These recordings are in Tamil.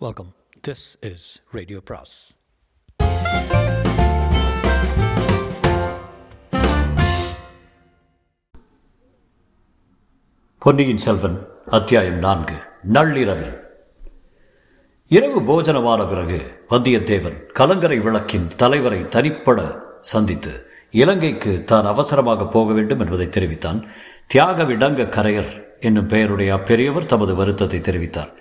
வெல்கம் திஸ் இஸ் ரேடியோ பிராஸ் பொன்னியின் செல்வன் அத்தியாயம் நான்கு நள்ளிரவில். இரவு போஜனமான பிறகு வந்தியத்தேவன் கலங்கரை விளக்கின் தலைவரை தனிப்பட சந்தித்து இலங்கைக்கு தான் அவசரமாக போக வேண்டும் என்பதை தெரிவித்தான். தியாக விடங்க கரையர் என்னும் பெயருடைய அப்பெரியவர் தமது வருத்தத்தை தெரிவித்தார்.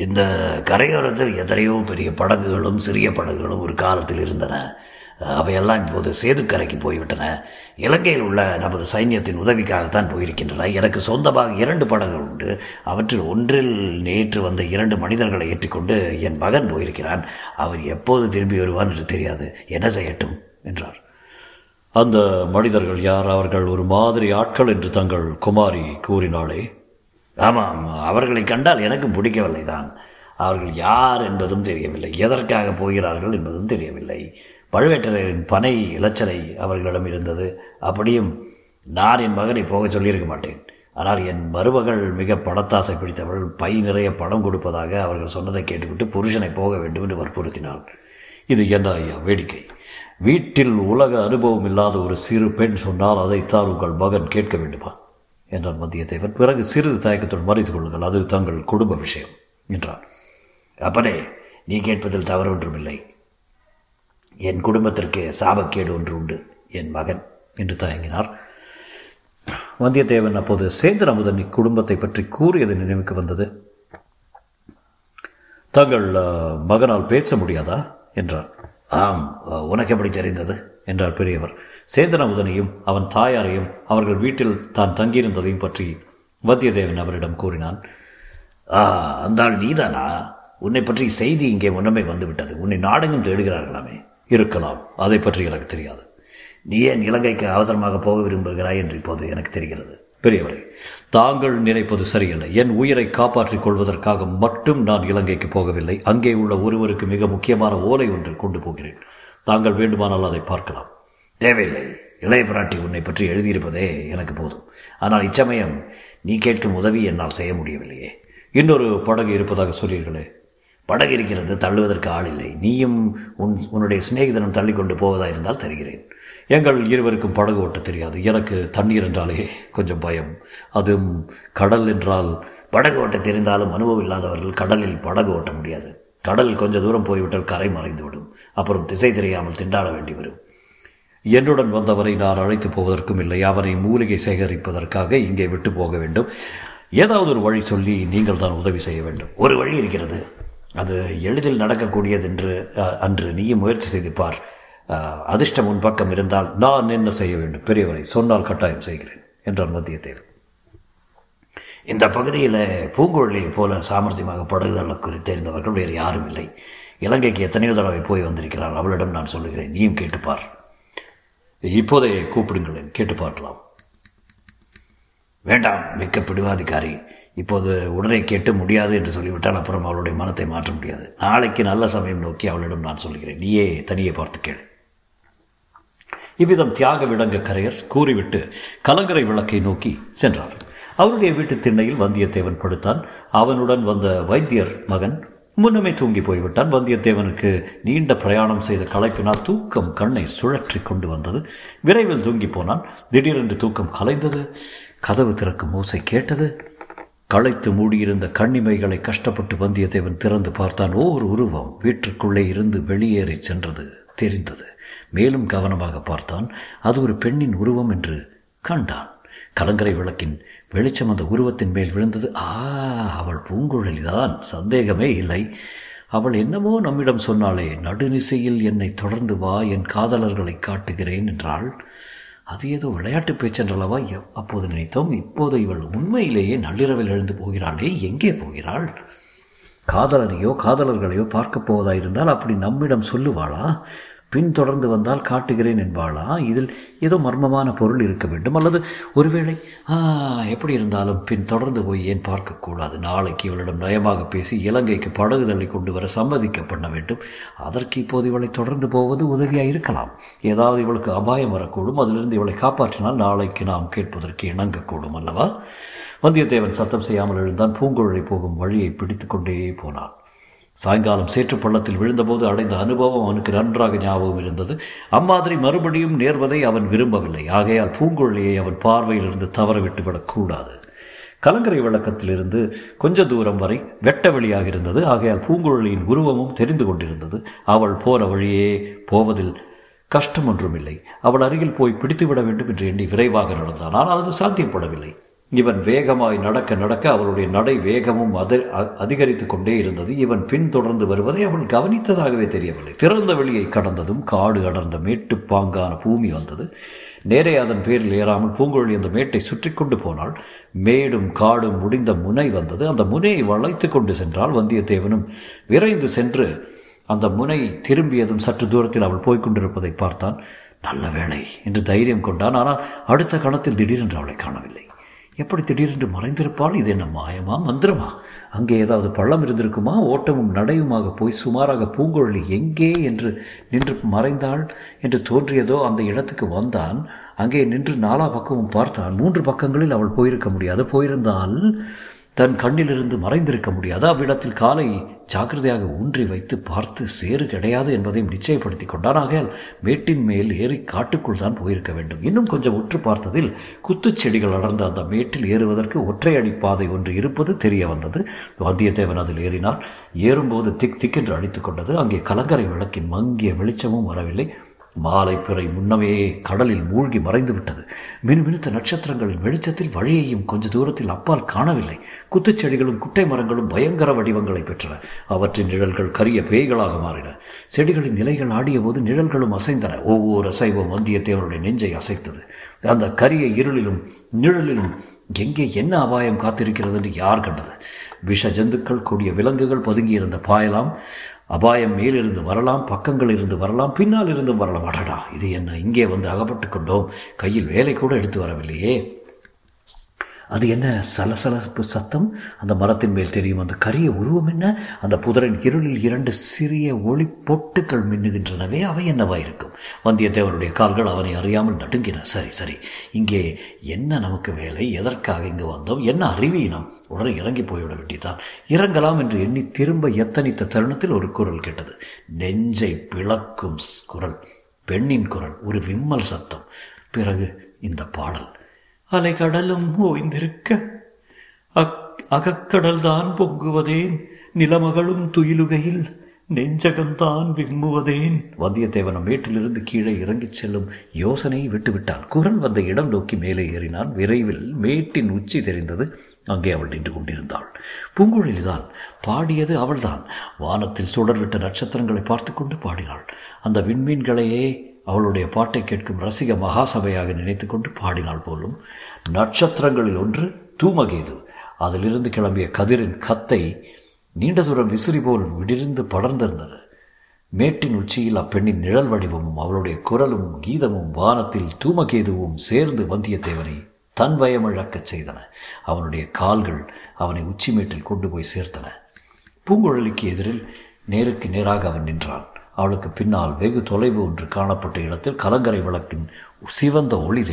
இந்த கரையோரத்தில் எத்தனையோ பெரிய படகுகளும் சிறிய படகுகளும் ஒரு காலத்தில் இருந்தன. அவையெல்லாம் இப்போது சேதுக்கரைக்கு போய்விட்டன. இலங்கையில் உள்ள நமது சைன்யத்தின் உதவிக்காகத்தான் போயிருக்கின்றன. எனக்கு சொந்தமாக இரண்டு படகுகள் உண்டு. அவற்றில் ஒன்றில் நேற்று வந்த இரண்டு மனிதர்களை ஏற்றிக்கொண்டு என் மகன் போயிருக்கிறான். அவர் எப்போது திரும்பி வருவான் என்று தெரியாது. என்ன செய்யட்டும்? என்றார். அந்த மனிதர்கள் யார்? அவர்கள் ஒரு மாதிரி ஆட்கள் என்று தங்கள் குமாரி கூறினாளே. ஆமாம் அவர்களை கண்டால் எனக்கும் பிடிக்கவில்லை தான். அவர்கள் யார் என்பதும் தெரியவில்லை. எதற்காக போகிறார்கள் என்பதும் தெரியவில்லை. பழுவேட்டரையரின் பனை இலச்சனை அவர்களிடம் இருந்தது. அப்படியும் நான் என் மகனை போக சொல்லியிருக்க மாட்டேன். ஆனால் என் மருமகள் மிக படத்தாசை பிடித்தவள். பை நிறைய பணம் கொடுப்பதாக அவர்கள் சொன்னதை கேட்டுவிட்டு புருஷனை போக வேண்டும் என்று வற்புறுத்தினாள். இது என்ன ஐயா வேடிக்கை? வீட்டில் உலக அனுபவம் இல்லாத ஒரு சிறு பெண் சொன்னால் அதைத்தான் உங்கள் மகன் கேட்க வேண்டுமா? என்றான் வந்தியத்தேவன் பிறகு சிறிது தயக்கத்துடன் மறைத்து கொள்ளுங்கள். அது தங்கள் குடும்ப விஷயம் என்றான். அப்பனே நீ கேட்பதில் தவறு ஒன்றுமில்லை. என் குடும்பத்திற்கு சாபக்கேடு ஒன்று உண்டு. என் மகன் என்று தயங்கினார். வந்தியத்தேவன் அப்போது சேந்திர அமுதன் இக்குடும்பத்தை பற்றி கூறியது நினைவுக்கு வந்தது. தங்கள் மகனால் பேச முடியாதா என்றார் ஆம் உனக்கு எப்படி தெரிந்தது? என்றார் பெரியவர். சேந்தன் முதனையும் அவன் தாயாரையும் அவர்கள் வீட்டில் தான் தங்கியிருந்ததையும் பற்றி வத்தியத்தேவன் அவரிடம் கூறினான். ஆ அந்த ஆள் நீதானா? உன்னை பற்றி செய்தி இங்கே முன்னமே வந்துவிட்டது. உன்னை நாடெங்கும் தேடுகிறார்களாமே. இருக்கலாம். அதை பற்றி எனக்கு தெரியாது. நீ ஏன் இலங்கைக்கு அவசரமாக போக விரும்புகிறாய் என்று இப்போது எனக்கு தெரிகிறது. பெரியவரே தாங்கள் நினைப்பது சரியில்லை. என் உயிரை காப்பாற்றிக் கொள்வதற்காக மட்டும் நான் இலங்கைக்கு போகவில்லை. அங்கே உள்ள ஒருவருக்கு மிக முக்கியமான ஓலை ஒன்று கொண்டு போகிறேன். தாங்கள் வேண்டுமானால் அதை பார்க்கலாம். தேவையில்லை. இளைய பிராட்டி உன்னை பற்றி எழுதியிருப்பதே எனக்கு போதும். ஆனால் இச்சமயம் நீ கேட்கும் உதவி என்னால் செய்ய முடியவில்லையே. இன்னொரு படகு இருப்பதாக சொல்லியிருக்களே படகு இருக்கிறது தள்ளுவதற்கு ஆள் இல்லை. நீயும் உன் உன்னுடைய சிநேகிதனும் தள்ளி கொண்டு போவதாக இருந்தால் தருகிறேன். எங்கள் இருவருக்கும் படகு ஓட்ட தெரியாது. எனக்கு தண்ணீர் என்றாலே கொஞ்சம் பயம். அதுவும் கடல் என்றால் படகு ஓட்ட தெரிந்தாலும் அனுபவம் இல்லாதவர்கள் கடலில் படகு ஓட்ட முடியாது. கடல் கொஞ்ச தூரம் போய்விட்டால் கரை மறைந்துவிடும். அப்புறம் திசை தெரியாமல் திண்டாட வேண்டி வரும். என்னுடன் வந்தவரை நான் அழைத்து போவதற்கும் இல்லை. அவனை மூலிகை சேகரிப்பதற்காக இங்கே விட்டு போக வேண்டும். ஏதாவது ஒரு வழி சொல்லி நீங்கள் தான் உதவி செய்ய வேண்டும். ஒரு வழி இருக்கிறது. அது எளிதில் நடக்கக்கூடியது என்று அன்று நீயும் முயற்சி செய்து பார் அதிர்ஷ்டம் உன் பக்கம் இருந்தால் நான் என்ன செய்ய வேண்டும்? பெரியவரை சொன்னால் கட்டாயம் செய்கிறேன் என்றான் வந்தியத்தேவன் இந்த பகுதியில் பூங்குழலியை போல சாமர்த்தியமாக படகுதலுக்கு தெரிந்தவர்கள் வேறு யாரும் இல்லை. இலங்கைக்கு எத்தனையோ தடவை போய் வந்திருக்கிறார். அவளிடம் நான் சொல்லுகிறேன். நீயும் கேட்டுப்பார். இப்போதே கூப்பிடுங்களேன் கேட்டு பார்க்கலாம். வேண்டாம் மிக்க பிடிவாதிக்காரி இப்போது உடனே கேட்டு முடியாது என்று சொல்லிவிட்டால் அப்புறம் அவளுடைய மனத்தை மாற்ற முடியாது. நாளைக்கு நல்ல சமயம் நோக்கி அவளிடம் நான் சொல்கிறேன் நீயே தனியே பார்த்து கேள். இவ்விதம் தியாக விடங்க கரையர் கூறிவிட்டு கலங்கரை விளக்கை நோக்கி சென்றார். அவருடைய வீட்டு திண்ணையில் வந்தியத்தேவன் படுத்தான். அவனுடன் வந்த வைத்தியர் மகன் முன்னமே தூங்கி போய்விட்டான். வந்தியத்தேவனுக்கு நீண்ட பிரயாணம் செய்த களைப்பினால் தூக்கம் கண்ணை சுழற்றி கொண்டு வந்தது. விரைவில் தூங்கி போனான். திடீரென்று தூக்கம் கலைந்தது. கதவு திறக்கும் ஓசை கேட்டது. களைத்து மூடியிருந்த கண்ணிமைகளை கஷ்டப்பட்டு வந்தியத்தேவன் திறந்து பார்த்தான். ஓர் உருவம் வீட்டிற்குள்ளே இருந்து வெளியேறி சென்றது தெரிந்தது. மேலும் கவனமாக பார்த்தான். அது ஒரு பெண்ணின் உருவம் என்று கண்டான். கலங்கரை விளக்கின் வெளிச்சம் அந்த உருவத்தின் மேல் விழுந்தது. ஆ அவள் பூங்குழலிதான். சந்தேகமே இல்லை. அவள் என்னமோ நம்மிடம் சொன்னாளே நடுநிசையில் என்னை தொடர்ந்து வா என் காதலர்களை காட்டுகிறேன் என்றாள். அது ஏதோ விளையாட்டு பேச்சென்றளவா அப்போது நினைத்தோம் இப்போது இவள் உண்மையிலேயே நள்ளிரவில் எழுந்து போகிறாளே. எங்கே போகிறாள்? காதலனையோ காதலர்களையோ பார்க்கப் போவதாயிருந்தால் அப்படி நம்மிடம் சொல்லுவாளா? பின் தொடர்ந்து வந்தால் காட்டுகிறேன் என்பாளா? இதில் ஏதோ மர்மமான பொருள் இருக்க வேண்டும். அல்லது ஒருவேளை எப்படி இருந்தாலும் பின் தொடர்ந்து போய் ஏன் பார்க்கக்கூடாது? நாளைக்கு இவளிடம் நயமாக பேசி இலங்கைக்கு படகுதலை கொண்டு வர சம்மதிக்க பண்ண வேண்டும். அதற்கு இப்போது இவளை தொடர்ந்து போவது உதவியாக இருக்கலாம். ஏதாவது இவளுக்கு அபாயம் வரக்கூடும். அதிலிருந்து இவளை காப்பாற்றினால் நாளைக்கு நாம் கேட்பதற்கு இணங்கக்கூடும் அல்லவா? வந்தியத்தேவன் சத்தம் செய்யாமல் எழுந்தான். பூங்குழலி போகும் வழியை பிடித்து கொண்டே போனான் சாயங்காலம் சேற்று பள்ளத்தில் விழுந்தபோது அடைந்த அனுபவம் அவனுக்கு நன்றாக ஞாபகம் இருந்தது. அம்மாதிரி மறுபடியும் நேர்வதை அவன் விரும்பவில்லை. ஆகையால் பூங்குழலியை அவன் பார்வையிலிருந்து தவற விட்டுவிடக்கூடாது கலங்கரை விளக்கத்திலிருந்து கொஞ்ச தூரம் வரை வெட்ட வெளியாக இருந்தது. ஆகையால் பூங்குழலியின் உருவமும் தெரிந்து கொண்டிருந்தது. அவள் போன வழியே போவதில் கஷ்டம் ஒன்றுமில்லை அவள் அருகில் போய் பிடித்துவிட வேண்டும் என்று எண்ணி விரைவாக நடந்தான். ஆனால் அது சாத்தியப்படவில்லை. இவன் வேகமாய் நடக்க நடக்க அவளுடைய நடை வேகமும் அதி அதிகரித்து கொண்டே இருந்தது. இவன் பின்தொடர்ந்து வருவதை அவன் கவனித்ததாகவே தெரியவில்லை. திறந்த வெளியை கடந்ததும் காடு அடர்ந்த மேட்டுப்பாங்கான பூமி வந்தது. நேரே அதன் பேரில் ஏறாமல் பூங்குழலி அந்த மேட்டை சுற்றி கொண்டு போனாள். மேடும் காடும் முடிந்த முனை வந்தது. அந்த முனையை வளைத்து கொண்டு சென்றால் வந்தியத்தேவனும். விரைந்து சென்று அந்த முனை திரும்பியதும் சற்று தூரத்தில் அவள் போய்கொண்டிருப்பதை பார்த்தான். நல்ல வேளை என்று தைரியம் கொண்டான். ஆனால் அடுத்த கணத்தில் திடீரென்று அவளை காணவில்லை. எப்படி திடீரென்று மறைந்திருப்பாள்? இது என்ன மாயமா மந்திரமா? அங்கே ஏதாவது பள்ளம் இருந்திருக்குமா? ஓட்டமும் நடையுமாக போய் சுமாராக பூங்குழலி எங்கே என்று நின்று மறைந்தாள் என்று தோன்றியதோ அந்த இடத்துக்கு வந்தான். அங்கே நின்று நாலா பக்கமும் பார்த்தான். மூன்று பக்கங்களில் அவள் போயிருக்க முடியாது. போயிருந்தால் தன் கண்ணிலிருந்து மறைந்திருக்க முடியாது. அவ்விடத்தில் காலை ஜாக்கிரதையாக ஊன்றி வைத்து பார்த்து சேறு கிடையாது என்பதையும் நிச்சயப்படுத்தி கொண்டான். ஆகையால் மேட்டின் மேல் ஏறி காட்டுக்குள் தான் போயிருக்க வேண்டும். இன்னும் கொஞ்சம் உற்று பார்த்ததில் குத்துச் செடிகள் அடர்ந்த அந்த மேட்டில் ஏறுவதற்கு ஒற்றையடி பாதை ஒன்று இருப்பது தெரிய வந்தது. வந்தியத்தேவன் அதில் ஏறினார் ஏறும்போது திக் திக்கென்று அடித்து கொண்டது. அங்கே கலங்கரை விளக்கின் மங்கிய வெளிச்சமும் வரவில்லை. மாலை பிறை முன்னமே கடலில் மூழ்கி மறைந்து விட்டது. மினுமினுத்த நட்சத்திரங்களின் வெளிச்சத்தில் வழியையும் கொஞ்ச தூரத்தில் அப்பால் காணவில்லை. குத்துச்செடிகளும் குட்டை மரங்களும் பயங்கர வடிவங்களை பெற்றன. அவற்றின் நிழல்கள் கரிய பேய்களாக மாறின. செடிகளின் நிலைகள் ஆடிய போது நிழல்களும் அசைந்தன. ஒவ்வொரு அசைவும் வந்தியத்தேவனுடைய நெஞ்சை அசைத்தது. அந்த கரிய இருளிலும் நிழலிலும் எங்கே என்ன அபாயம் காத்திருக்கிறது என்று யார் கண்டது? விஷ ஜந்துக்கள் கூடிய விலங்குகள் பதுங்கியிருந்த பாயலாம். அபாயம் மேலிருந்து வரலாம் பக்கங்கள் இருந்து வரலாம் பின்னால் இருந்து வரலாம். அடடா இது என்ன? இங்கே வந்து அகப்பட்டு கொண்டோம். கையில் வேலை கூட எடுத்து வரவில்லையே. அது என்ன சலசலப்பு சத்தம்? அந்த மரத்தின் மேல் தெரியும் அந்த கரிய உருவம் என்ன? அந்த புதரின் இருளில் இரண்டு சிறிய ஒளி பொட்டுக்கள் மின்னுகின்றனவே அவை என்னவாயிருக்கும்? வந்தியத்தேவனுடைய கால்கள் அவனை அறியாமல் நடுங்கின. சரி சரி. இங்கே என்ன நமக்கு வேலை? எதற்காக இங்கு வந்தோம்? என்ன அறிவீனம் உடனே இறங்கி போய்விட வேண்டியதான் இறங்கலாம் என்று எண்ணி திரும்ப எத்தனித்த தருணத்தில் ஒரு குரல் கேட்டது. நெஞ்சை பிளக்கும் குரல் பெண்ணின் குரல் ஒரு விம்மல் சத்தம். பிறகு இந்த பாடல். அலைகடலும் ஓய்ந்திருக்க. அக் அகக்கடல்தான் பொங்குவதேன் நிலமகளும் துயிலுகையில் நெஞ்சகம்தான் விம்முவதேன். வந்தியத்தேவனும் வீட்டிலிருந்து கீழே இறங்கிச் செல்லும் யோசனையை விட்டுவிட்டான். குரல் வந்த இடம் நோக்கி மேலே ஏறினான். விரைவில் மேட்டின் உச்சி தெரிந்தது அங்கே அவள் நின்று கொண்டிருந்தாள். பூங்குழலிதான் பாடியது அவள்தான். வானத்தில் சுடர்விட்ட நட்சத்திரங்களை பார்த்து கொண்டு பாடினாள். அந்த விண்மீன்களையே அவளுடைய பாட்டை கேட்கும் ரசிக மகாசபையாக நினைத்து கொண்டு பாடினாள் போலும் நட்சத்திரங்களில் ஒன்று தூமகேது. அதிலிருந்து கிளம்பிய கதிரின் கத்தை நீண்ட தூரம் விசிறி போல் விடிருந்து படர்ந்திருந்தது. மேட்டின் உச்சியில் அப்பெண்ணின் நிழல் வடிவமும் அவளுடைய குரலும் கீதமும் வானத்தில் தூமகேதுவும் சேர்ந்து வந்தியத்தேவனை தன் பயமிழக்கச் செய்தன. அவனுடைய கால்கள் அவனை உச்சி மேட்டில் கொண்டு போய் சேர்த்தன. பூங்குழலிக்கு எதிரில் நேருக்கு நேராக அவன் நின்றான். அவளுக்கு பின்னால் வெகு தொலைவு ஒன்று காணப்பட்ட இடத்தில் கலங்கரை விளக்கின் சிவந்த ஒளி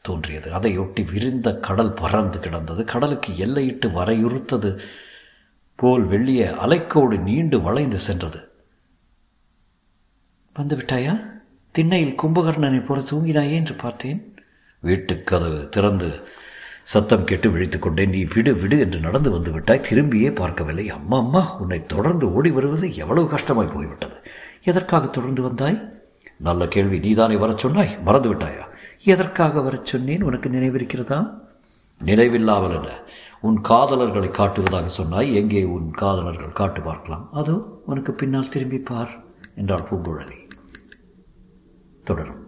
தோன்றியது. அதையொட்டி விரிந்த கடல் பறந்து கிடந்தது. கடலுக்கு எல்லையிட்டு வரையுறுத்தது போல் வெள்ளிய அலைக்கோடு நீண்டு வளைந்து சென்றது. வந்து விட்டாயா திண்ணையில் கும்பகர்ணனை போல தூங்கினாயே? என்று பார்த்தேன். வீட்டுக்கதவு திறந்து சத்தம் கேட்டு விழித்துக் கொண்டேன். நீ விடு விடு என்று நடந்து வந்து விட்டாய். திரும்பியே பார்க்கவில்லை. அம்மா அம்மா உன்னை தொடர்ந்து ஓடி வருவது எவ்வளவு கஷ்டமாய் போய்விட்டது. எதற்காக தொடர்ந்து வந்தாய்? நல்ல கேள்வி நீதானே வரச் சொன்னாய்? மறந்து விட்டாயா எதற்காக வரச் சொன்னேன்? உனக்கு நினைவிருக்கிறதா? நினைவில்லாமல் என்ன? உன் காதலர்களை காட்டுவதாக சொன்னாய். எங்கே உன் காதலர்கள் காட்டு பார்க்கலாம். அதோ உனக்கு பின்னால் திரும்பி பார் என்றாள் பூங்குழலி. தொடரும்.